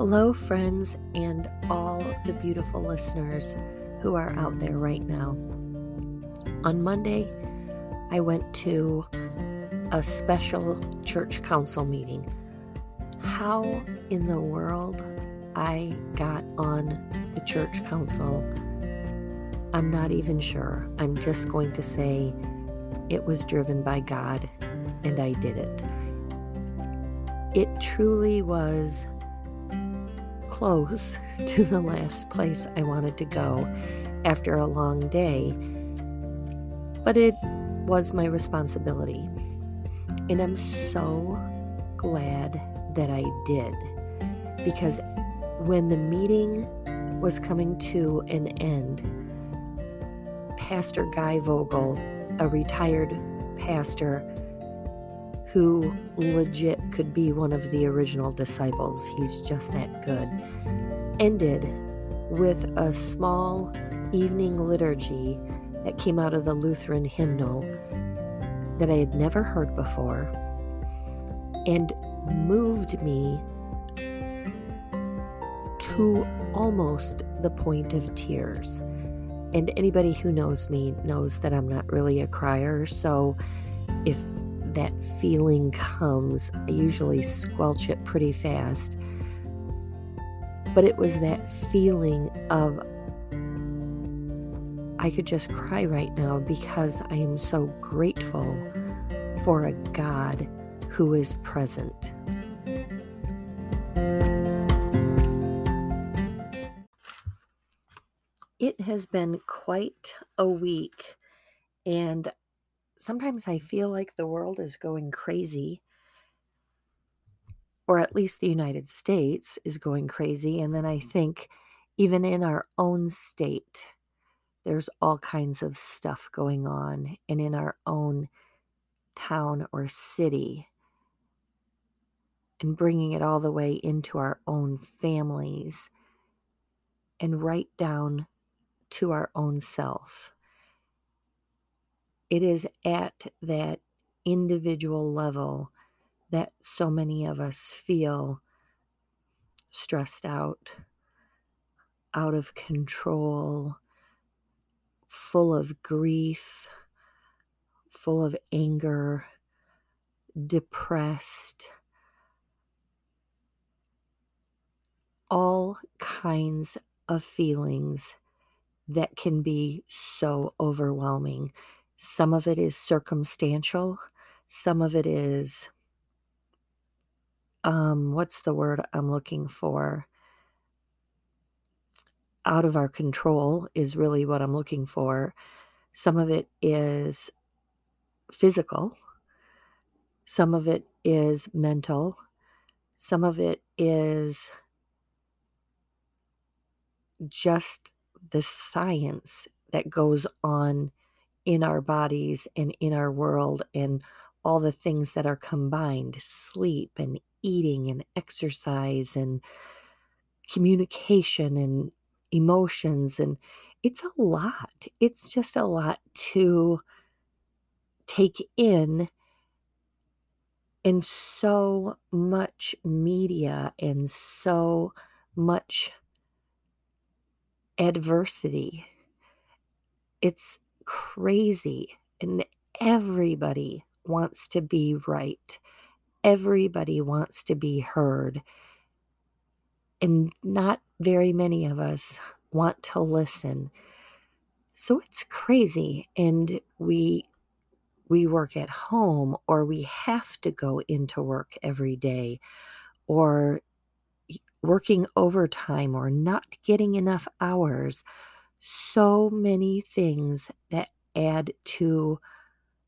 Hello, friends, and all the beautiful listeners who are out there right now. On Monday, I went to a special church council meeting. How in the world I got on the church council, I'm not even sure. I'm just going to say it was driven by God, and I did it. It truly was close to the last place I wanted to go after a long day, but it was my responsibility. And I'm so glad that I did because when the meeting was coming to an end, Pastor Guy Vogel, a retired pastor, who legit could be one of the original disciples. He's just that good. Ended with a small evening liturgy that came out of the Lutheran hymnal that I had never heard before and moved me to almost the point of tears. And anybody who knows me knows that I'm not really a crier. So if that feeling comes, I usually squelch it pretty fast. But it was that feeling of I could just cry right now because I am so grateful for a God who is present. It has been quite a week, and sometimes I feel like the world is going crazy, or at least the United States is going crazy. And then I mm-hmm. think, even in our own state, there's all kinds of stuff going on. And in our own town or city, and bringing it all the way into our own families and right down to our own self. It is at that individual level that so many of us feel stressed out, out of control, full of grief, full of anger, depressed, all kinds of feelings that can be so overwhelming. Some of it is circumstantial, some of it is um what's the word I'm looking for? Out of our control is really what I'm looking for. Some of it is physical. Some of it is mental. Some of it is just the science that goes on in our bodies and in our world and all the things that are combined sleep and eating and exercise and communication and emotions and it's a lot. It's just a lot to take in and so much media and so much adversity. It's crazy and everybody wants to be right. Everybody wants to be heard. And not very many of us want to listen. So it's crazy and we we work at home or we have to go into work every day or working overtime or not getting enough hours so many things that add to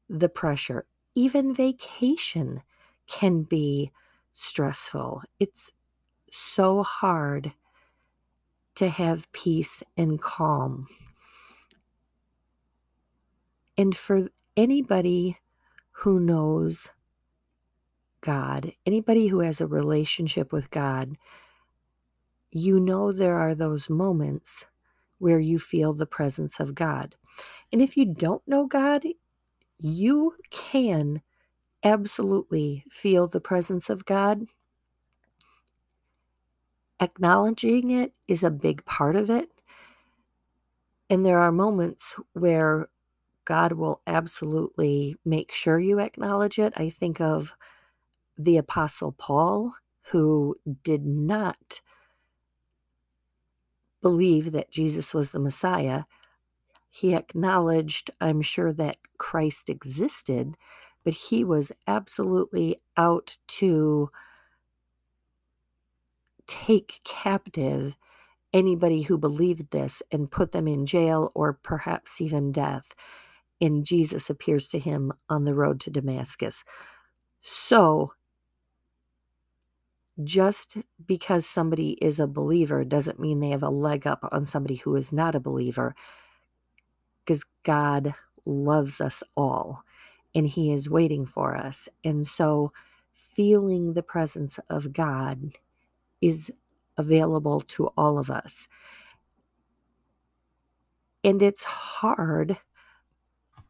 the pressure. Even vacation can be stressful. It's so hard to have peace and calm. And for anybody who knows God, anybody who has a relationship with God, you know there are those moments where you feel the presence of God. And if you don't know God, you can absolutely feel the presence of God acknowledging it is a big part of it. And there are moments where God will absolutely make sure you acknowledge it. I think of the Apostle Paul, who did not believe that Jesus was the Messiah. He acknowledged, I'm sure, that Christ existed, but he was absolutely out to take captive anybody who believed this and put them in jail or perhaps even death. And Jesus appears to him on the road to Damascus. So, just because somebody is a believer doesn't mean they have a leg up on somebody who is not a believer, because God loves us all and He is waiting for us. And so, feeling the presence of God is available to all of us. And it's hard,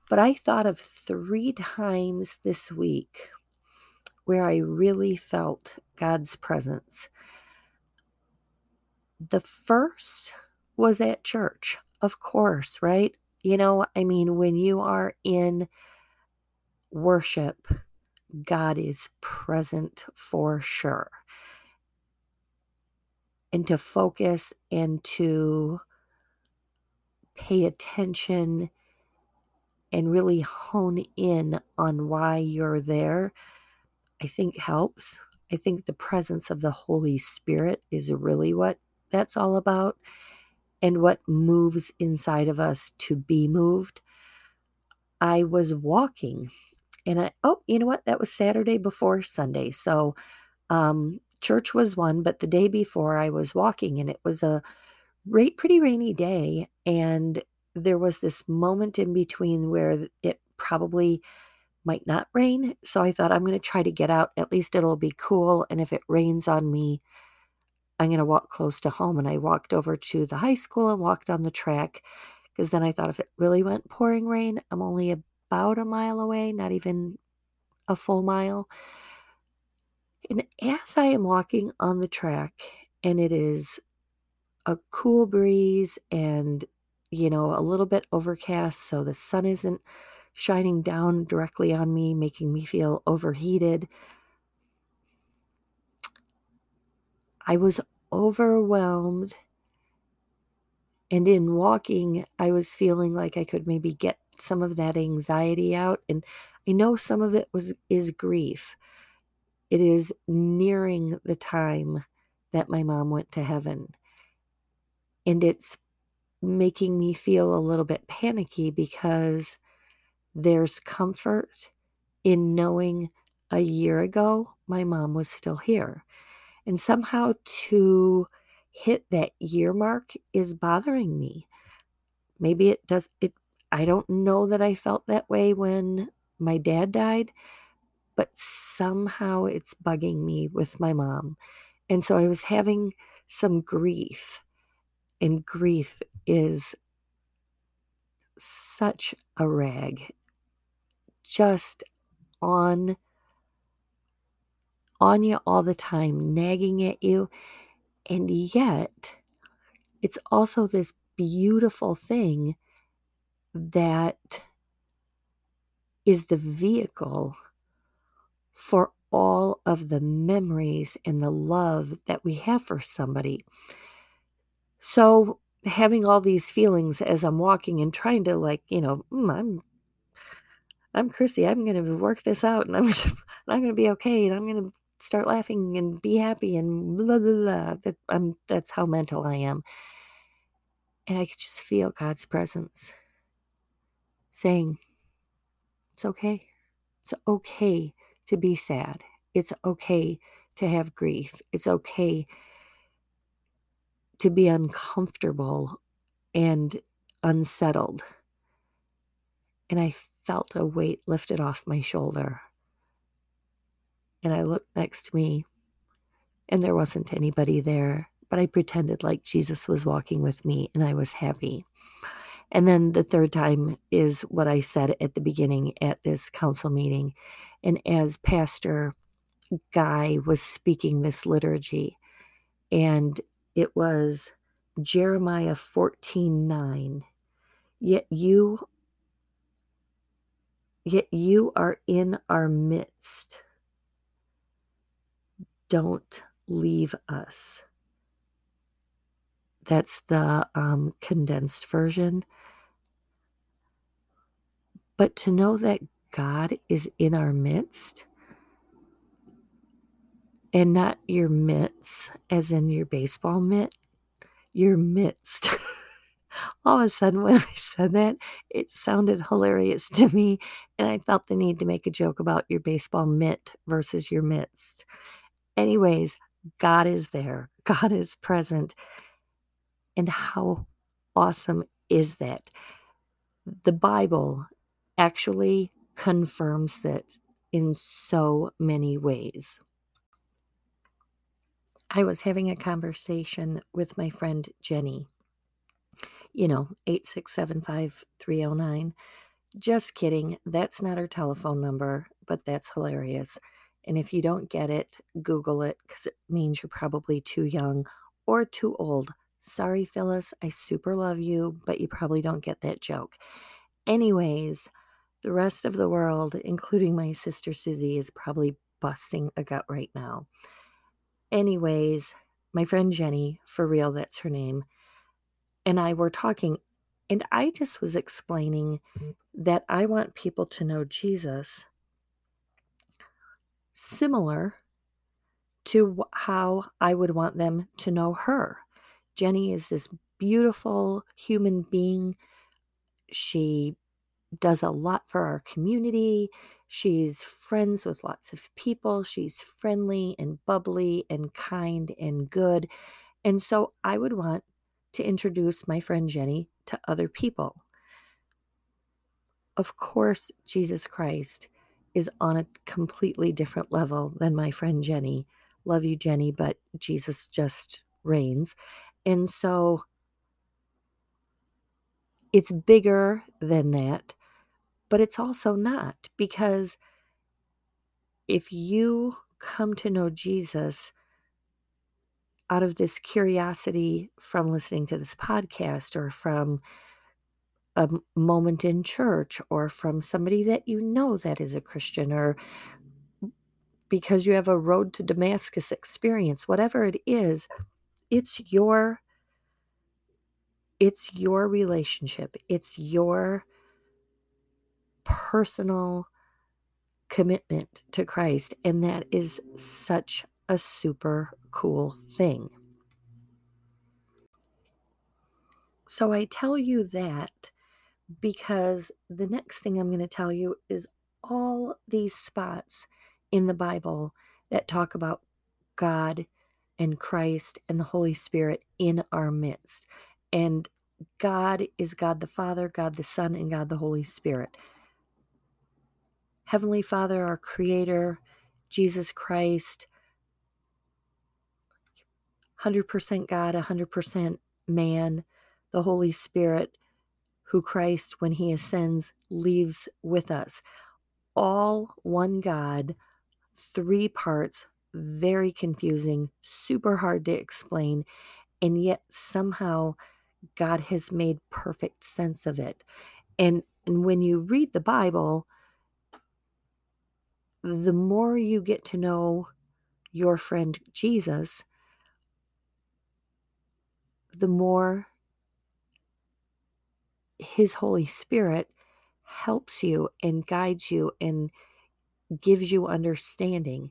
but I thought of three times this week where I really felt God's presence. The first was at church, of course, right? You know, I mean, when you are in worship, God is present for sure and to focus and to pay attention and really hone in on why you're there, I think helps. I think the presence of the Holy Spirit is really what that's all about and what moves inside of us to be moved. I was walking and I, oh, you know what? That was Saturday before Sunday. So, um, church was one, but the day before I was walking and it was a ra- pretty rainy day. And there was this moment in between where it probably might not rain. So I thought I'm going to try to get out. At least it'll be cool. And if it rains on me, I'm going to walk close to home. And I walked over to the high school and walked on the track because then I thought if it really went pouring rain, I'm only about a mile away, not even a full mile. And as I am walking on the track, and it is a cool breeze and, you know, a little bit overcast, so the sun isn't shining down directly on me, making me feel overheated. I was overwhelmed. And in walking, I was feeling like I could maybe get some of that anxiety out. And I know some of it was is grief. It is nearing the time that my mom went to heaven. And it's making me feel a little bit panicky because there's comfort in knowing a year ago my mom was still here. And somehow to hit that year mark is bothering me. Maybe it does it I don't know that I felt that way when my dad died, but somehow it's bugging me with my mom. And so I was having some grief, and grief is such a rag just on on you all the time nagging at you and yet it's also this beautiful thing that is the vehicle for all of the memories and the love that we have for somebody. So, having all these feelings as I'm walking and trying to, like, you know, mm, I'm I'm Krissy. I'm going to work this out and I'm gonna, I'm going to be okay and I'm going to start laughing and be happy and blah blah blah. That I'm that's how mental I am. And I could just feel God's presence saying, It's okay. It's okay to be sad. It's okay to have grief. It's okay to be uncomfortable and unsettled. And I felt a weight lifted off my shoulder. And I looked next to me, and there wasn't anybody there, but I pretended like Jesus was walking with me, and I was happy. And then the third time is what I said at the beginning at this council meeting. And as Pastor Guy was speaking this liturgy, and it was Jeremiah 14 9. Yet you yet you are in our midst. Don't leave us. That's the um, condensed version. But to know that God is in our midst and not your mitts, as in your baseball mitt, your midst. All of a sudden, when I said that, it sounded hilarious to me, and I felt the need to make a joke about your baseball mitt versus your midst. Anyways, God is there, God is present. And how awesome is that? The Bible actually confirms that in so many ways. I was having a conversation with my friend Jenny. You know, 8675309. Just kidding. That's not her telephone number, but that's hilarious. And if you don't get it, Google it because it means you're probably too young or too old. Sorry, Phyllis. I super love you, but you probably don't get that joke. Anyways, the rest of the world, including my sister Susie, is probably busting a gut right now. Anyways, my friend Jenny, for real, that's her name, and I were talking, and I just was explaining mm-hmm. that I want people to know Jesus similar to how I would want them to know her. Jenny is this beautiful human being. She does a lot for our community. She's friends with lots of people. She's friendly and bubbly and kind and good. And so I would want to introduce my friend Jenny to other people. Of course, Jesus Christ is on a completely different level than my friend Jenny. Love you, Jenny, but Jesus just reigns. And so it's bigger than that but it's also not because if you come to know Jesus out of this curiosity from listening to this podcast or from a moment in church or from somebody that you know that is a Christian or because you have a road to Damascus experience, whatever it is, it's your it's your relationship. It's your personal commitment to Christ. And that is such a super cool thing. So I tell you that because the next thing I'm going to tell you is all these spots in the Bible that talk about God and Christ and the Holy Spirit in our midst. And God is God the Father, God the Son, and God the Holy Spirit. Heavenly Father, our Creator, Jesus Christ, 100% God, 100% man, the Holy Spirit, who Christ, when he ascends, leaves with us. All one God, three parts, very confusing, super hard to explain, and yet somehow God has made perfect sense of it. And, and when you read the Bible, the more you get to know your friend Jesus, the more his Holy Spirit helps you and guides you and gives you understanding.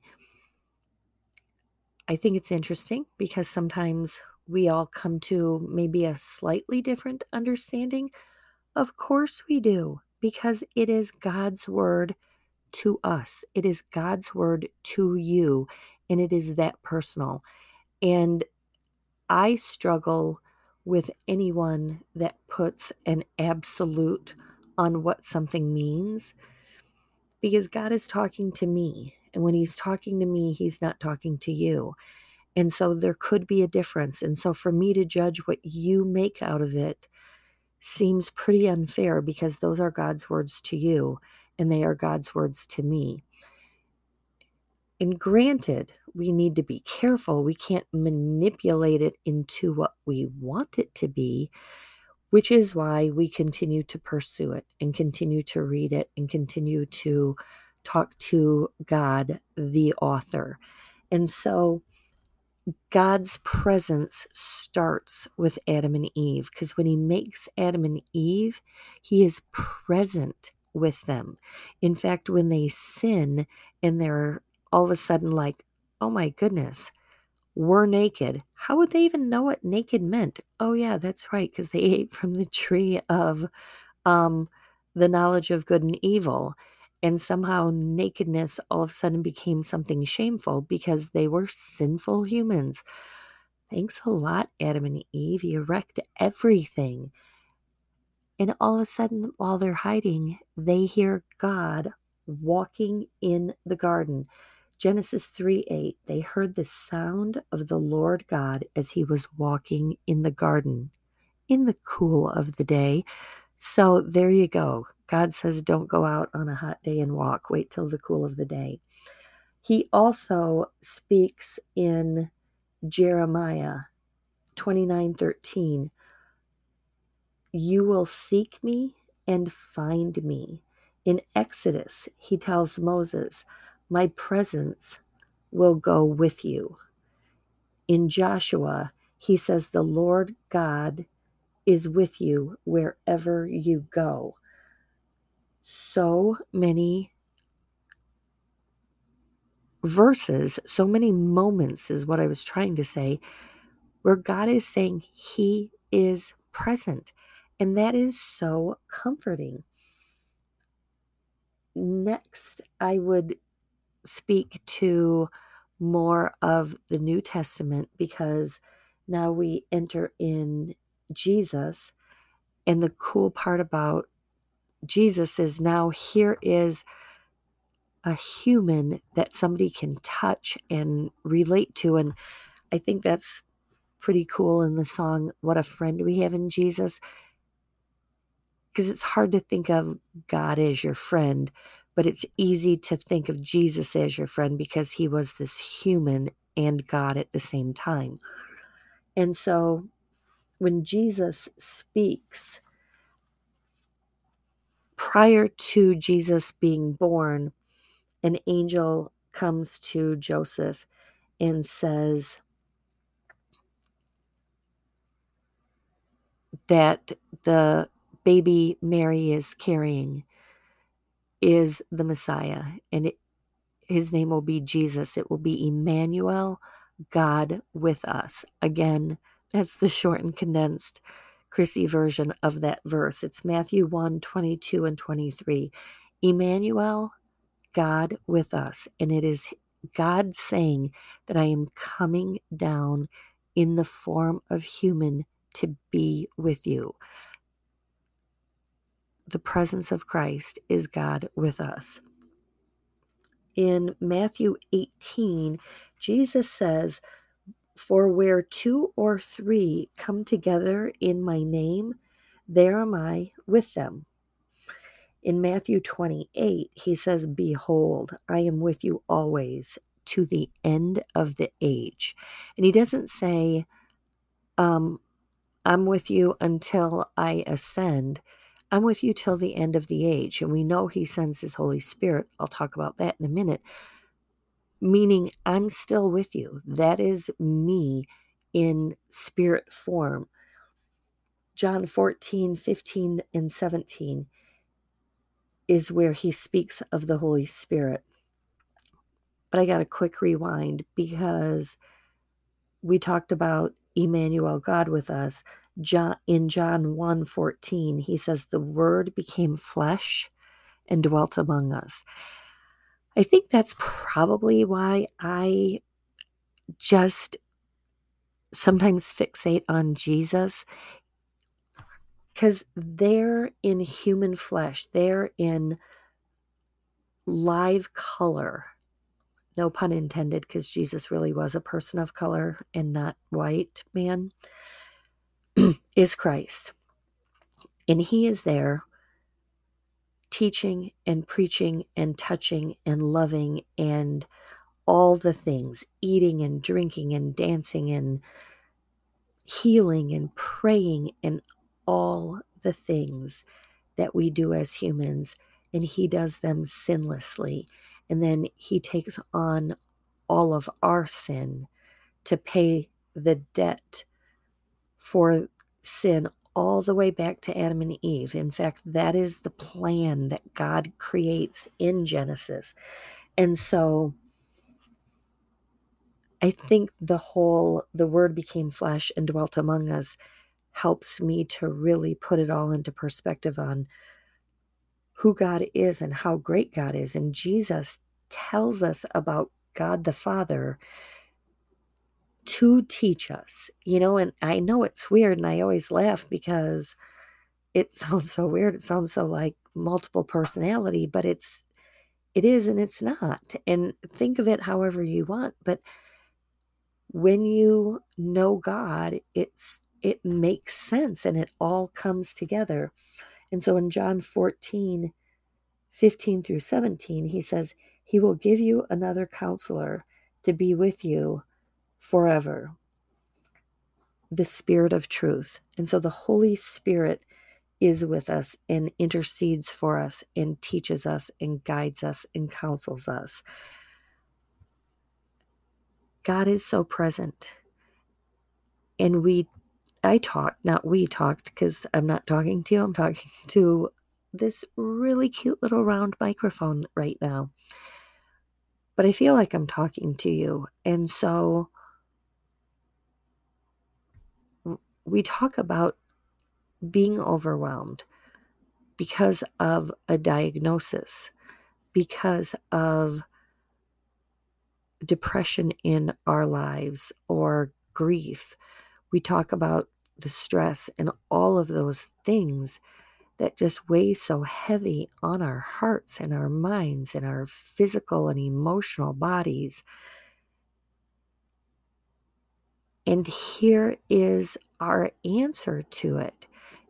I think it's interesting because sometimes we all come to maybe a slightly different understanding. Of course, we do, because it is God's word to us. It is God's word to you, and it is that personal. And I struggle with anyone that puts an absolute on what something means because God is talking to me. And when He's talking to me, He's not talking to you. And so there could be a difference. And so for me to judge what you make out of it seems pretty unfair because those are God's words to you and they are God's words to me. And granted, we need to be careful. We can't manipulate it into what we want it to be, which is why we continue to pursue it and continue to read it and continue to talk to God, the author. And so God's presence starts with Adam and Eve because when he makes Adam and Eve, he is present with them. In fact, when they sin and they're all of a sudden like, oh my goodness, we're naked, how would they even know what naked meant? Oh, yeah, that's right, because they ate from the tree of um, the knowledge of good and evil. And somehow nakedness all of a sudden became something shameful because they were sinful humans. Thanks a lot, Adam and Eve. You wrecked everything. And all of a sudden, while they're hiding, they hear God walking in the garden. Genesis 3 8, they heard the sound of the Lord God as he was walking in the garden in the cool of the day. So there you go. God says, don't go out on a hot day and walk. Wait till the cool of the day. He also speaks in Jeremiah 29 13. You will seek me and find me. In Exodus, he tells Moses, My presence will go with you. In Joshua, he says, The Lord God is with you wherever you go. So many verses, so many moments is what I was trying to say, where God is saying He is present. And that is so comforting. Next, I would speak to more of the New Testament because now we enter in Jesus. And the cool part about Jesus is now here is a human that somebody can touch and relate to. And I think that's pretty cool in the song, What a Friend We Have in Jesus. Because it's hard to think of God as your friend, but it's easy to think of Jesus as your friend because he was this human and God at the same time. And so when Jesus speaks, prior to Jesus being born, an angel comes to Joseph and says that the baby Mary is carrying is the Messiah, and it, his name will be Jesus. It will be Emmanuel, God with us. Again, that's the short and condensed Krissy version of that verse. It's Matthew 1 22 and 23. Emmanuel, God with us. And it is God saying that I am coming down in the form of human to be with you. The presence of Christ is God with us. In Matthew 18, Jesus says, for where two or three come together in my name, there am I with them. In Matthew 28, he says, Behold, I am with you always to the end of the age. And he doesn't say, um, I'm with you until I ascend. I'm with you till the end of the age. And we know he sends his Holy Spirit. I'll talk about that in a minute meaning I'm still with you. That is me in spirit form. John 14, 15, and 17 is where he speaks of the Holy Spirit. But I got a quick rewind because we talked about Emmanuel, God with us. John, in John 1 14, he says, The Word became flesh and dwelt among us. I think that's probably why I just sometimes fixate on Jesus because they're in human flesh, they're in live color. No pun intended, because Jesus really was a person of color and not white man, is Christ. And he is there teaching and preaching and touching and loving and all the things eating and drinking and dancing and healing and praying and all the things that we do as humans. And He does them sinlessly. And then He takes on all of our sin to pay the debt for sin all the way back to Adam and Eve. In fact, that is the plan that God creates in Genesis. And so I think the whole, the word became flesh and dwelt among us helps me to really put it all into perspective on who God is and how great God is. And Jesus tells us about God the Father to teach us, you know, and I know it's weird and I always laugh because it sounds so weird. It sounds so like multiple personality, but it's it is and it's not. And think of it however you want, but when you know God, it's it makes sense and it all comes together. And so in John 14, 15 through 17, he says, He will give you another counselor to be with you forever the Spirit of truth. And so the Holy Spirit is with us and intercedes for us and teaches us and guides us and counsels us. God is so present. And we, I talked, not we talked, because I'm not talking to you, I'm talking to this really cute little round microphone right now. But I feel like I'm talking to you. And so we talk about being overwhelmed because of a diagnosis, because of depression in our lives or grief. We talk about the stress and all of those things that just weigh so heavy on our hearts and our minds and our physical and emotional bodies. And here is our answer to it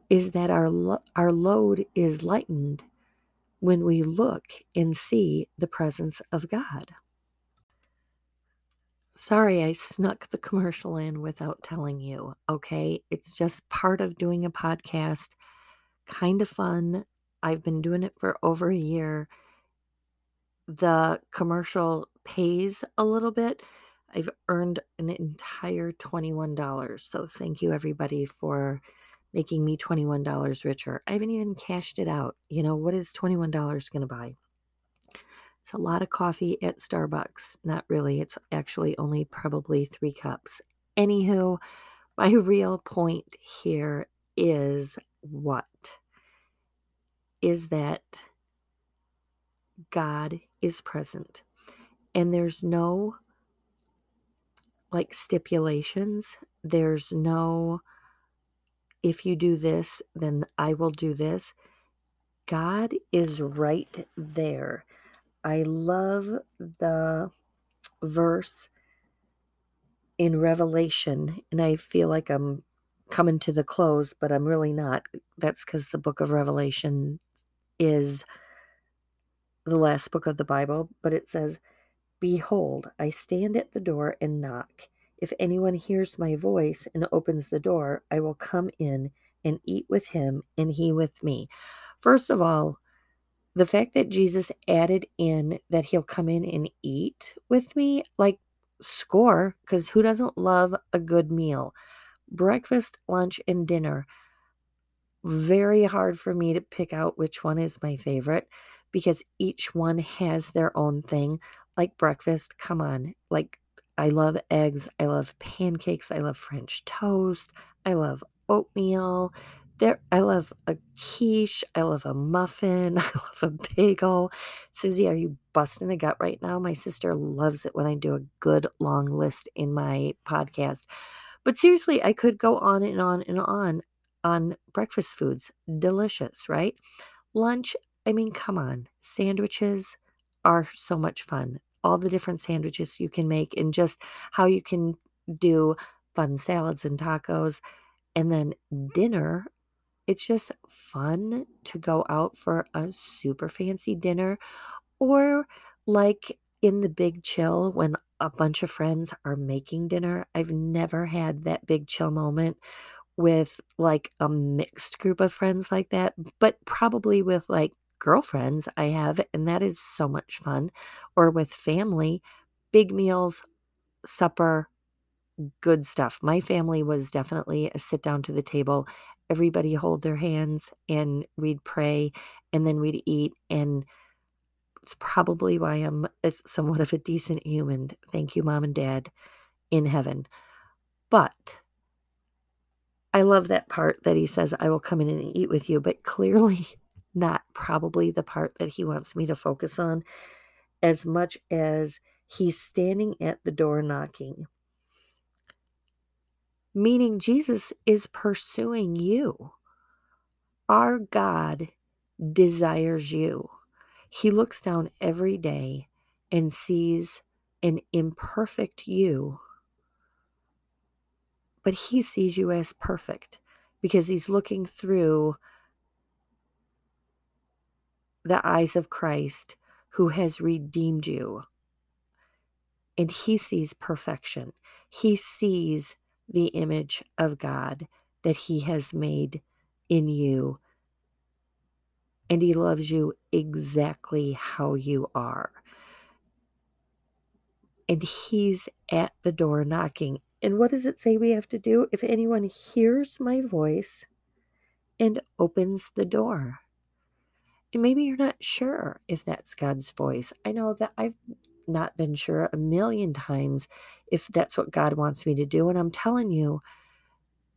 is that our lo- our load is lightened when we look and see the presence of God. Sorry, I snuck the commercial in without telling you. Okay, it's just part of doing a podcast. Kind of fun. I've been doing it for over a year. The commercial pays a little bit I've earned an entire $21. So thank you everybody for making me $21 richer. I haven't even cashed it out. You know, what is $21 going to buy? It's a lot of coffee at Starbucks. Not really. It's actually only probably three cups. Anywho, my real point here is what? Is that God is present. And there's no like stipulations. There's no, if you do this, then I will do this. God is right there. I love the verse in Revelation, and I feel like I'm coming to the close, but I'm really not. That's because the book of Revelation is the last book of the Bible, but it says, Behold, I stand at the door and knock. If anyone hears my voice and opens the door, I will come in and eat with him and he with me. First of all, the fact that Jesus added in that he'll come in and eat with me, like score, because who doesn't love a good meal? Breakfast, lunch, and dinner. Very hard for me to pick out which one is my favorite because each one has their own thing like breakfast, come on. Like, I love eggs. I love pancakes. I love French toast. I love oatmeal. There, I love a quiche. I love a muffin. I love a bagel. Susie, are you busting a gut right now? My sister loves it when I do a good long list in my podcast. But seriously, I could go on and on and on on breakfast foods. Delicious, right? Lunch, I mean, come on. Sandwiches are so much fun all the different sandwiches you can make and just how you can do fun salads and tacos. And then dinner, it's just fun to go out for a super fancy dinner or like in the big chill when a bunch of friends are making dinner. I've never had that big chill moment with like a mixed group of friends like that, but probably with like girlfriends I have, and that is so much fun, or with family, big meals, supper, good stuff. My family was definitely a sit down to the table, everybody hold their hands, and we'd pray, and then we'd eat. And it's probably why I'm somewhat of a decent human. Thank you, mom and dad in heaven. But I love that part that he says, I will come in and eat with you, but clearly not probably the part that he wants me to focus on as much as he's standing at the door knocking. Meaning Jesus is pursuing you. Our God desires you. He looks down every day and sees an imperfect you, but he sees you as perfect because he's looking through the eyes of Christ who has redeemed you. And he sees perfection. He sees the image of God that he has made in you. And he loves you exactly how you are. And he's at the door knocking. And what does it say we have to do? If anyone hears my voice and opens the door. Maybe you're not sure if that's God's voice. I know that I've not been sure a million times if that's what God wants me to do. And I'm telling you,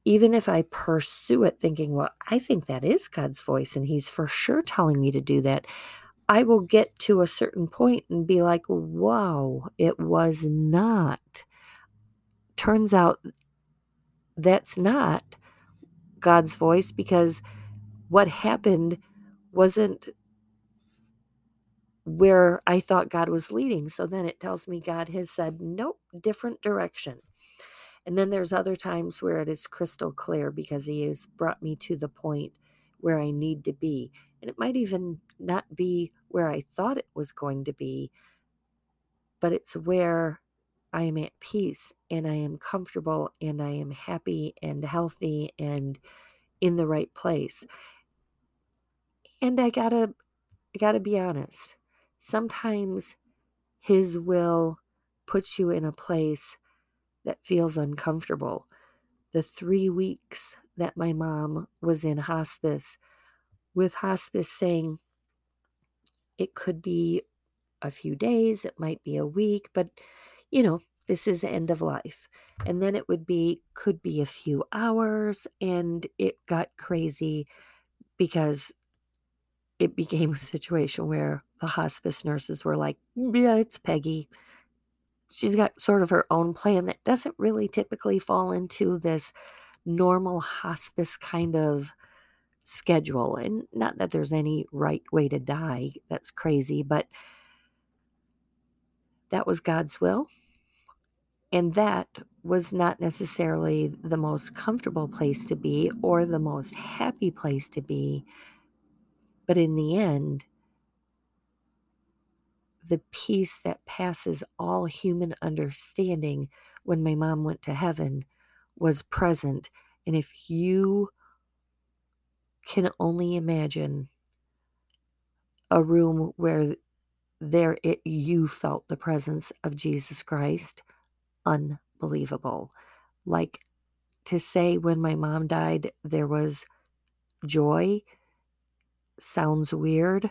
even if I pursue it thinking, well, I think that is God's voice and He's for sure telling me to do that, I will get to a certain point and be like, whoa, it was not. Turns out that's not God's voice because what happened wasn't where I thought God was leading. So then it tells me God has said, nope, different direction. And then there's other times where it is crystal clear because He has brought me to the point where I need to be. And it might even not be where I thought it was going to be, but it's where I am at peace and I am comfortable and I am happy and healthy and in the right place. And I gotta, I gotta be honest. Sometimes His will puts you in a place that feels uncomfortable. The three weeks that my mom was in hospice, with hospice saying it could be a few days, it might be a week, but you know, this is end of life. And then it would be, could be a few hours, and it got crazy because it became a situation where the hospice nurses were like, yeah, it's Peggy. She's got sort of her own plan that doesn't really typically fall into this normal hospice kind of schedule. And not that there's any right way to die, that's crazy, but that was God's will. And that was not necessarily the most comfortable place to be or the most happy place to be but in the end, the peace that passes all human understanding when my mom went to heaven was present. And if you can only imagine a room where there it, you felt the presence of Jesus Christ, unbelievable. Like to say when my mom died, there was joy sounds weird,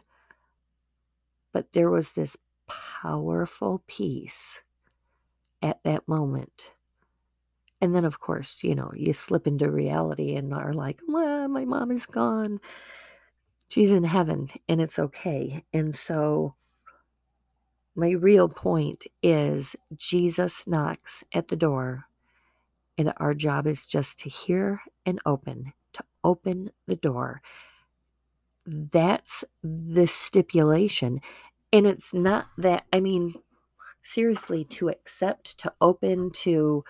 but there was this powerful peace at that moment. And then, of course, you know, you slip into reality and are like, well, my mom is gone. She's in heaven and it's okay. And so, my real point is Jesus knocks at the door, and our job is just to hear and open, to open the door that's the stipulation. And it's not that, I mean, seriously, to accept, to open, to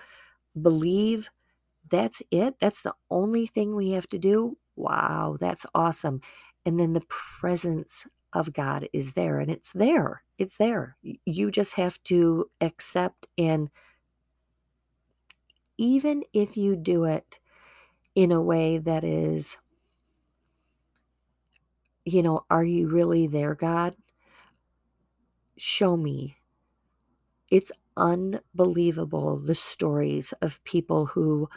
believe, that's it. That's the only thing we have to do. Wow, that's awesome. And then the presence of God is there, and it's there. it's there. You just have to accept and even if you do it in a way that is you know, are you really there, God? Show me. It's unbelievable the stories of people who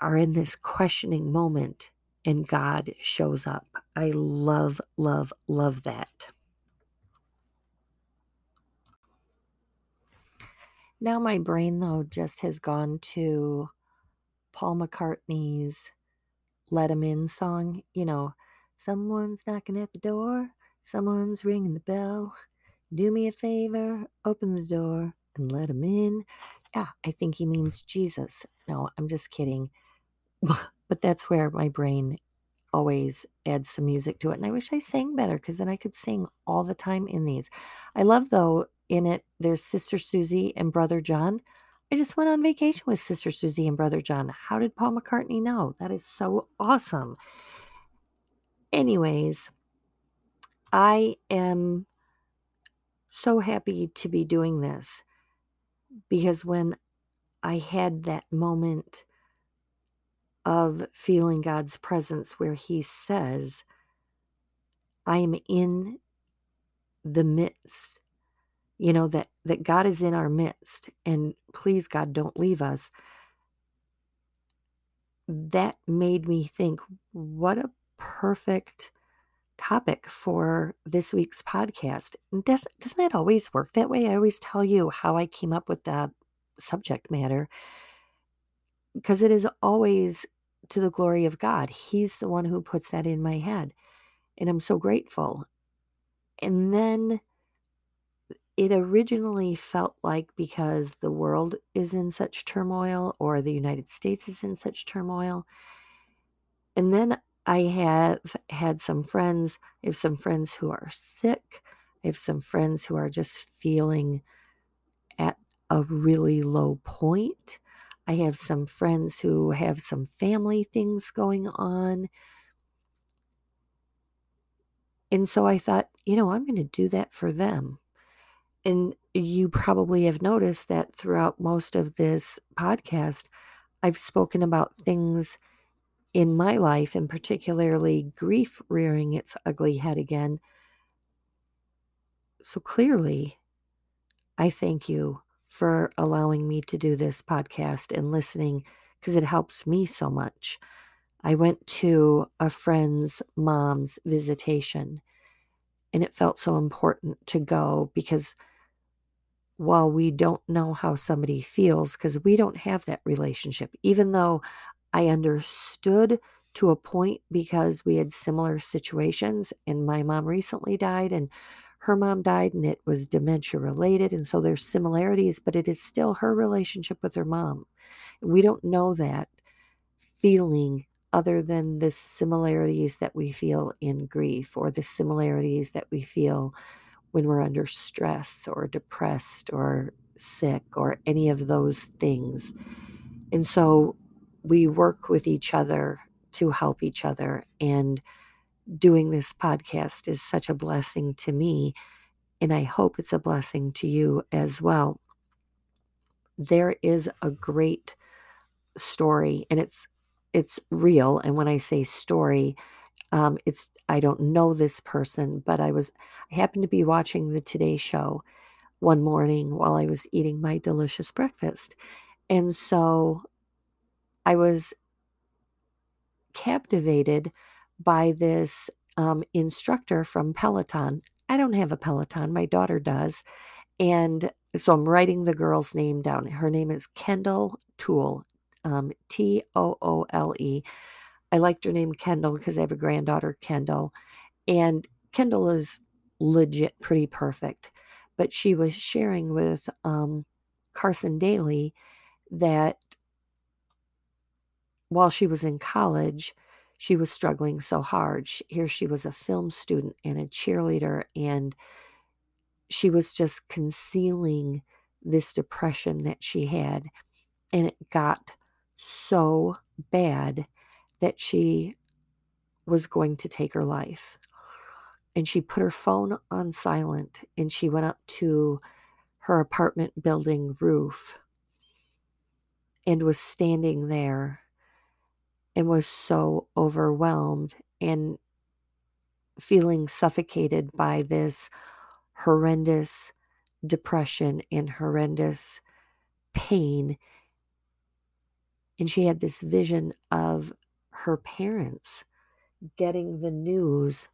are in this questioning moment and God shows up. I love, love, love that. Now, my brain, though, just has gone to Paul McCartney's Let Him In song. You know, someone's knocking at the door, someone's ringing the bell. Do me a favor, open the door and let him in. Yeah, I think he means Jesus. No, I'm just kidding. but that's where my brain always adds some music to it. And I wish I sang better because then I could sing all the time in these. I love, though, in it, there's Sister Susie and Brother John. I just went on vacation with Sister Susie and Brother John. How did Paul McCartney know? That is so awesome. Anyways, I am so happy to be doing this because when I had that moment of feeling God's presence where He says, I am in the midst, you know, that, that God is in our midst, and please, God, don't leave us. That made me think, what a perfect topic for this week's podcast. does, doesn't that always work that way? I always tell you how I came up with the subject matter because it is always to the glory of God. He's the one who puts that in my head. And I'm so grateful. And then it originally felt like because the world is in such turmoil or the United States is in such turmoil. And then I have had some friends, I have some friends who are sick. I have some friends who are just feeling at a really low point. I have some friends who have some family things going on. And so I thought, you know, I'm going to do that for them. And you probably have noticed that throughout most of this podcast, I've spoken about things in my life, and particularly grief rearing its ugly head again. So clearly, I thank you for allowing me to do this podcast and listening because it helps me so much. I went to a friend's mom's visitation and it felt so important to go because while we don't know how somebody feels, because we don't have that relationship, even though I understood to a point because we had similar situations, and my mom recently died, and her mom died, and it was dementia related. And so there's similarities, but it is still her relationship with her mom. We don't know that feeling other than the similarities that we feel in grief or the similarities that we feel when we're under stress or depressed or sick or any of those things. And so we work with each other to help each other. And doing this podcast is such a blessing to me. And I hope it's a blessing to you as well. There is a great story, and it's it's real. And when I say story, um, it's I don't know this person, but I was I happened to be watching the Today Show one morning while I was eating my delicious breakfast, and so I was captivated by this um, instructor from Peloton. I don't have a Peloton, my daughter does. And so I'm writing the girl's name down. Her name is Kendall Toole, um, T O O L E. I liked her name Kendall because I have a granddaughter, Kendall. And Kendall is legit pretty perfect. But she was sharing with um, Carson Daly that while she was in college, she was struggling so hard. Here she was a film student and a cheerleader, and she was just concealing this depression that she had. And it got so bad that she was going to take her life. and she put her phone on silent and she went up to her apartment building roof and was standing there and was so overwhelmed and feeling suffocated by this horrendous depression and horrendous pain. And she had this vision of her parents getting the news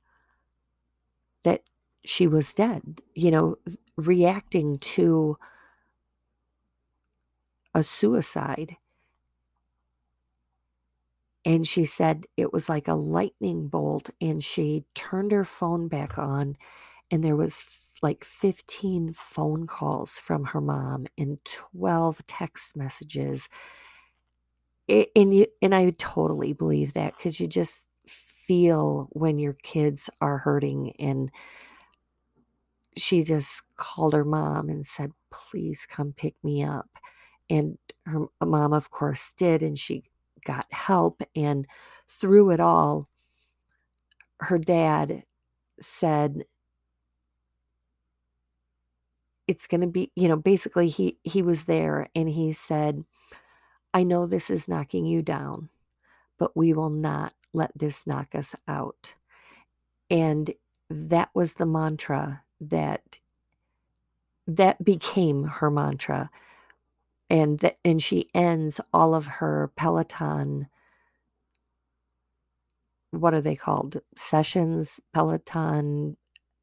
that she was dead, you know, reacting to a suicide. And she said it was like a lightning bolt. And she turned her phone back on, and there was like 15 phone calls from her mom and 12 text messages. It, and you, and I totally believe that because you just feel when your kids are hurting and she just called her mom and said please come pick me up and her mom of course did and she got help and through it all her dad said it's going to be you know basically he he was there and he said i know this is knocking you down but we will not let this knock us out. And that was the mantra that that became her mantra and and she ends all of her peloton what are they called? Sessions peloton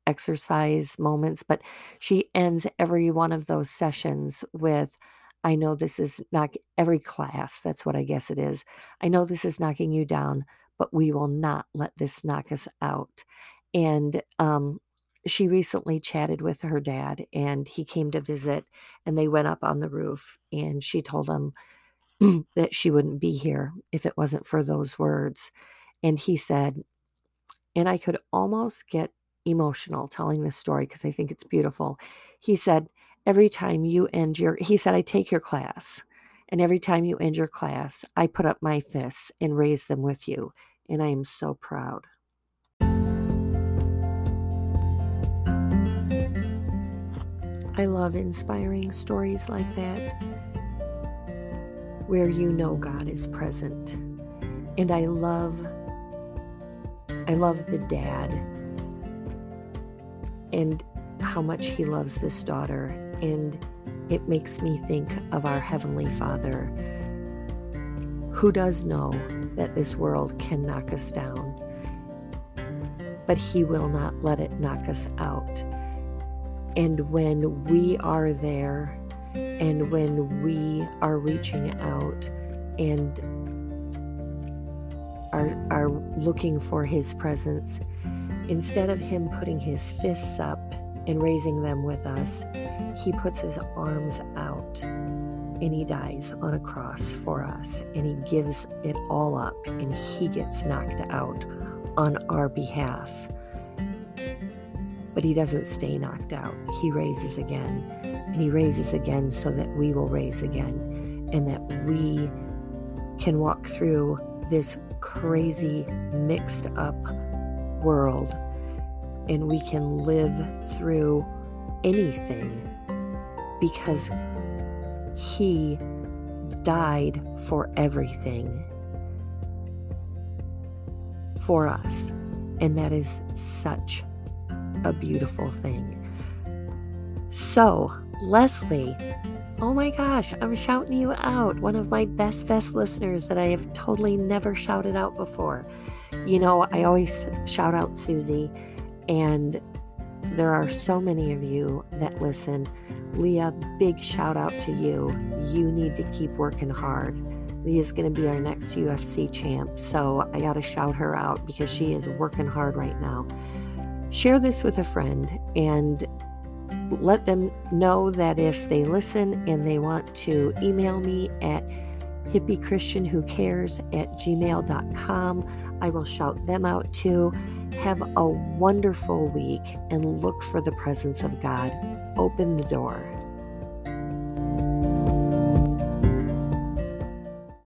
exercise moments but she ends every one of those sessions with i know this is not every class that's what i guess it is. I know this is knocking you down but we will not let this knock us out. And um, she recently chatted with her dad and he came to visit and they went up on the roof and she told him that she wouldn't be here if it wasn't for those words and he said and i could almost get emotional telling this story because i think it's beautiful. He said every time you end your he said i take your class and every time you end your class i put up my fists and raise them with you and i am so proud I love inspiring stories like that where you know God is present. And I love I love the dad and how much he loves this daughter and it makes me think of our heavenly Father who does know that this world can knock us down but he will not let it knock us out and when we are there and when we are reaching out and are, are looking for his presence, instead of him putting his fists up and raising them with us, he puts his arms out and he dies on a cross for us. And he gives it all up and he gets knocked out on our behalf but he doesn't stay knocked out. He raises again, and he raises again so that we will raise again, and that we can walk through this crazy, mixed up world, and we can live through anything because he died for everything for us. And that is such a beautiful thing. So, Leslie, oh my gosh, I'm shouting you out. One of my best, best listeners that I have totally never shouted out before. You know, I always shout out Susie, and there are so many of you that listen. Leah, big shout out to you. You need to keep working hard. Leah's going to be our next UFC champ, so I got to shout her out because she is working hard right now share this with a friend and let them know that if they listen and they want to email me at hippie at gmail.com, I will shout them out too. Have a wonderful week and look for the presence of God. Open the door.